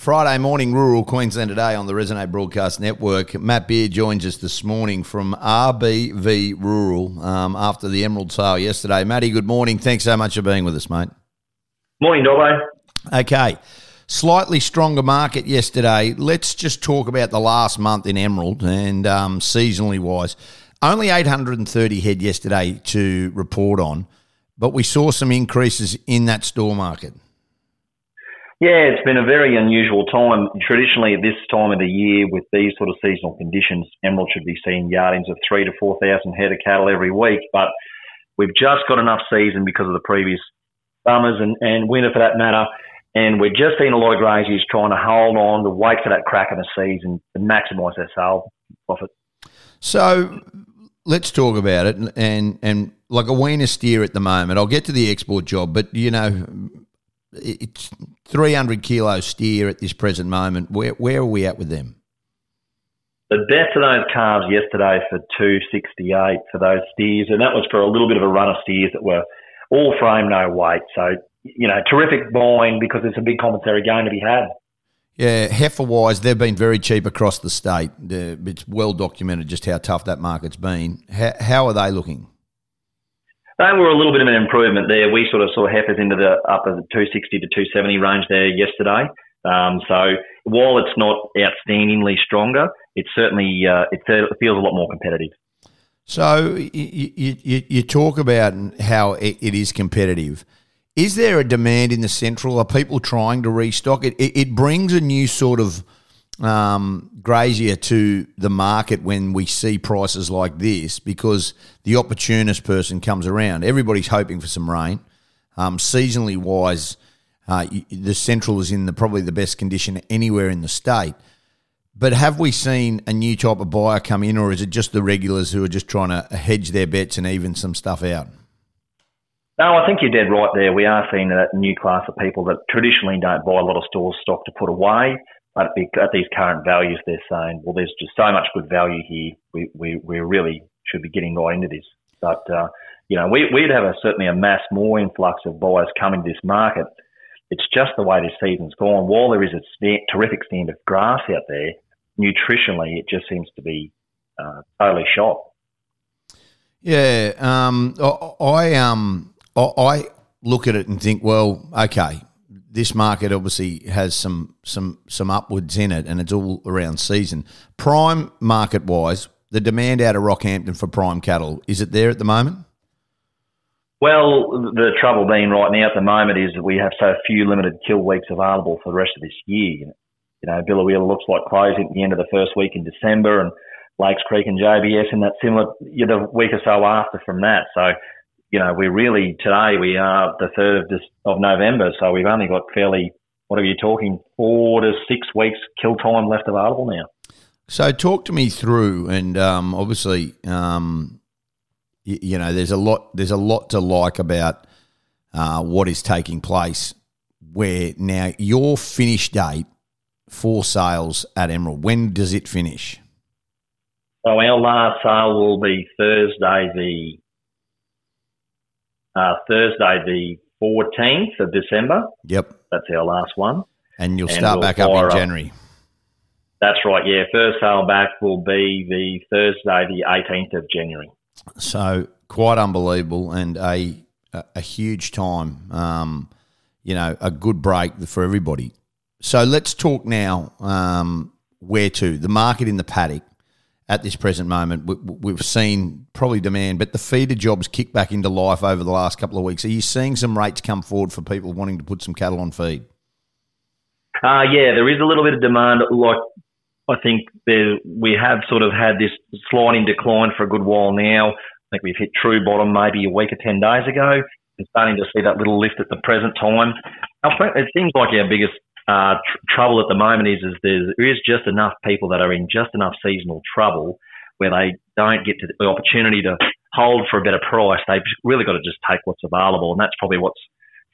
Friday morning, rural Queensland today on the Resonate Broadcast Network. Matt Beard joins us this morning from RBV Rural um, after the Emerald sale yesterday. Matty, good morning. Thanks so much for being with us, mate. Morning, Dobbo. Okay, slightly stronger market yesterday. Let's just talk about the last month in Emerald and um, seasonally wise. Only 830 head yesterday to report on, but we saw some increases in that store market. Yeah, it's been a very unusual time. Traditionally, at this time of the year, with these sort of seasonal conditions, Emerald should be seeing yardings of three to four thousand head of cattle every week. But we've just got enough season because of the previous summers and, and winter, for that matter. And we're just seeing a lot of graziers trying to hold on to wait for that crack in the season to maximise their sale profit. So let's talk about it. And and like a weaner steer at the moment, I'll get to the export job, but you know it's 300 kilo steer at this present moment. Where where are we at with them? The best of those calves yesterday for 268 for those steers, and that was for a little bit of a run of steers that were all frame, no weight. So, you know, terrific buying because there's a big commentary gain to be had. Yeah, heifer wise, they've been very cheap across the state. It's well documented just how tough that market's been. How, how are they looking? They were a little bit of an improvement there. We sort of saw heifers into the upper 260 to 270 range there yesterday. Um, so while it's not outstandingly stronger, it certainly uh, it feels a lot more competitive. So you, you, you talk about how it is competitive. Is there a demand in the central? Are people trying to restock it? It, it brings a new sort of um, grazier to the market when we see prices like this because the opportunist person comes around. Everybody's hoping for some rain. Um, seasonally wise, uh, the central is in the probably the best condition anywhere in the state. But have we seen a new type of buyer come in, or is it just the regulars who are just trying to hedge their bets and even some stuff out? No, I think you're dead right there. We are seeing that new class of people that traditionally don't buy a lot of store stock to put away. At these current values, they're saying, well, there's just so much good value here. We, we, we really should be getting right into this. But, uh, you know, we, we'd have a, certainly a mass more influx of buyers coming to this market. It's just the way this season's gone. While there is a terrific stand of grass out there, nutritionally, it just seems to be uh, totally shot. Yeah, um, I um, I look at it and think, well, okay, this market obviously has some some some upwards in it, and it's all around season. Prime market wise, the demand out of Rockhampton for prime cattle is it there at the moment? Well, the trouble being right now at the moment is that we have so few limited kill weeks available for the rest of this year. You know, Biloela looks like closing at the end of the first week in December, and Lakes Creek and JBS in that similar you know, the week or so after from that. So you know, we're really today we are the third of, this, of November, so we've only got fairly what are you talking four to six weeks kill time left available now. So talk to me through, and um, obviously, um, you, you, know, there's a lot there's a lot to like about uh, what is taking place. Where now your finish date for sales at Emerald, when does it finish? So our last sale will be Thursday, the uh, Thursday, the 14th of December. Yep. That's our last one. And you'll start we'll back up in January. Up. That's right, yeah. First sale back will be the Thursday, the 18th of January. So quite unbelievable and a, a, a huge time, um, you know, a good break for everybody. So let's talk now um, where to. The market in the paddock at this present moment. We, have seen probably demand, but the feeder jobs kick back into life over the last couple of weeks. Are you seeing some rates come forward for people wanting to put some cattle on feed? Uh, yeah, there is a little bit of demand. Like I think there, we have sort of had this sliding decline for a good while now. I think we've hit true bottom maybe a week or 10 days ago. We're starting to see that little lift at the present time. It seems like our biggest uh, tr- trouble at the moment is, is there is just enough people that are in just enough seasonal trouble where they don't get the opportunity to hold for a better price. They've really got to just take what's available, and that's probably what's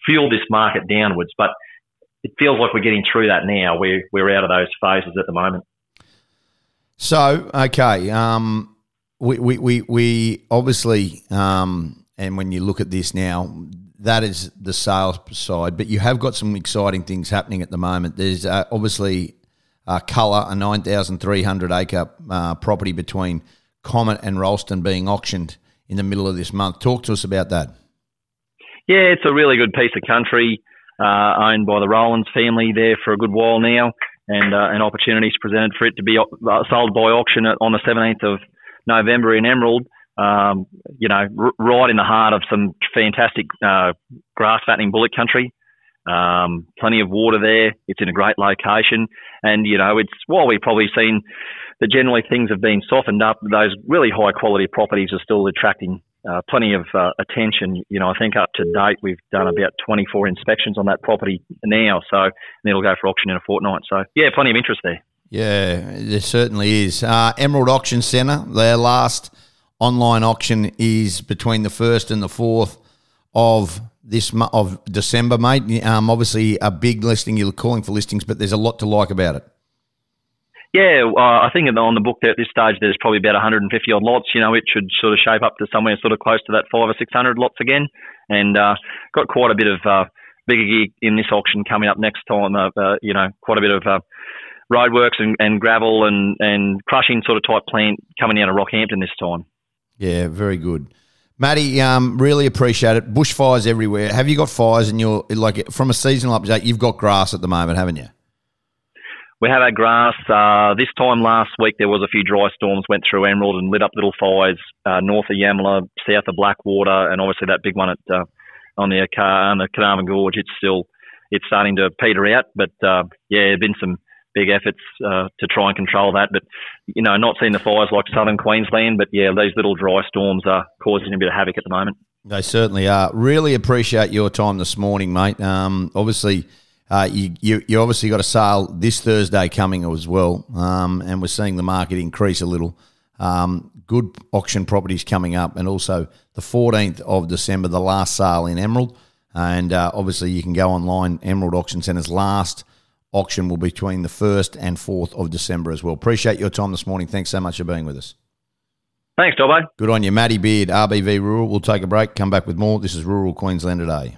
fueled this market downwards. But it feels like we're getting through that now. We're we're out of those phases at the moment. So okay, um, we, we we we obviously, um, and when you look at this now, that is the sales side, but you have got some exciting things happening at the moment. There's uh, obviously uh, Colour, a 9,300 acre uh, property between Comet and Rolleston being auctioned in the middle of this month. Talk to us about that. Yeah, it's a really good piece of country uh, owned by the Rowlands family there for a good while now, and uh, an opportunities presented for it to be uh, sold by auction on the 17th of November in Emerald. Um, you know, r- right in the heart of some fantastic uh, grass fattening bullock country. Um, plenty of water there. It's in a great location, and you know, it's while we've probably seen that generally things have been softened up. Those really high quality properties are still attracting uh, plenty of uh, attention. You know, I think up to date we've done about 24 inspections on that property now, so it'll go for auction in a fortnight. So yeah, plenty of interest there. Yeah, there certainly is. Uh, Emerald Auction Centre, their last online auction is between the first and the fourth of this of December, mate. Um, obviously, a big listing. You're calling for listings, but there's a lot to like about it. Yeah, uh, I think on the book at this stage there's probably about 150 odd lots. You know, it should sort of shape up to somewhere sort of close to that five or 600 lots again, and uh, got quite a bit of uh, bigger gear in this auction coming up next time. Uh, uh, you know, quite a bit of uh, roadworks and, and gravel and, and crushing sort of type plant coming out of Rockhampton this time. Yeah, very good. Matty, um, really appreciate it. Bushfires everywhere. Have you got fires in your like from a seasonal update? You've got grass at the moment, haven't you? We have our grass. Uh, this time last week, there was a few dry storms went through Emerald and lit up little fires uh, north of Yamala, south of Blackwater, and obviously that big one at uh, on the on the Carnarvon Gorge. It's still it's starting to peter out, but uh, yeah, there've been some big efforts uh, to try and control that. But you know, not seeing the fires like southern Queensland, but yeah, these little dry storms are causing a bit of havoc at the moment. They certainly are. Really appreciate your time this morning, mate. Um, obviously. Uh, you, you, you obviously got a sale this Thursday coming as well, um, and we're seeing the market increase a little. Um, good auction properties coming up, and also the 14th of December, the last sale in Emerald. And uh, obviously, you can go online. Emerald Auction Centre's last auction will be between the 1st and 4th of December as well. Appreciate your time this morning. Thanks so much for being with us. Thanks, Dobbo. Good on you. Matty Beard, RBV Rural. We'll take a break, come back with more. This is Rural Queensland today.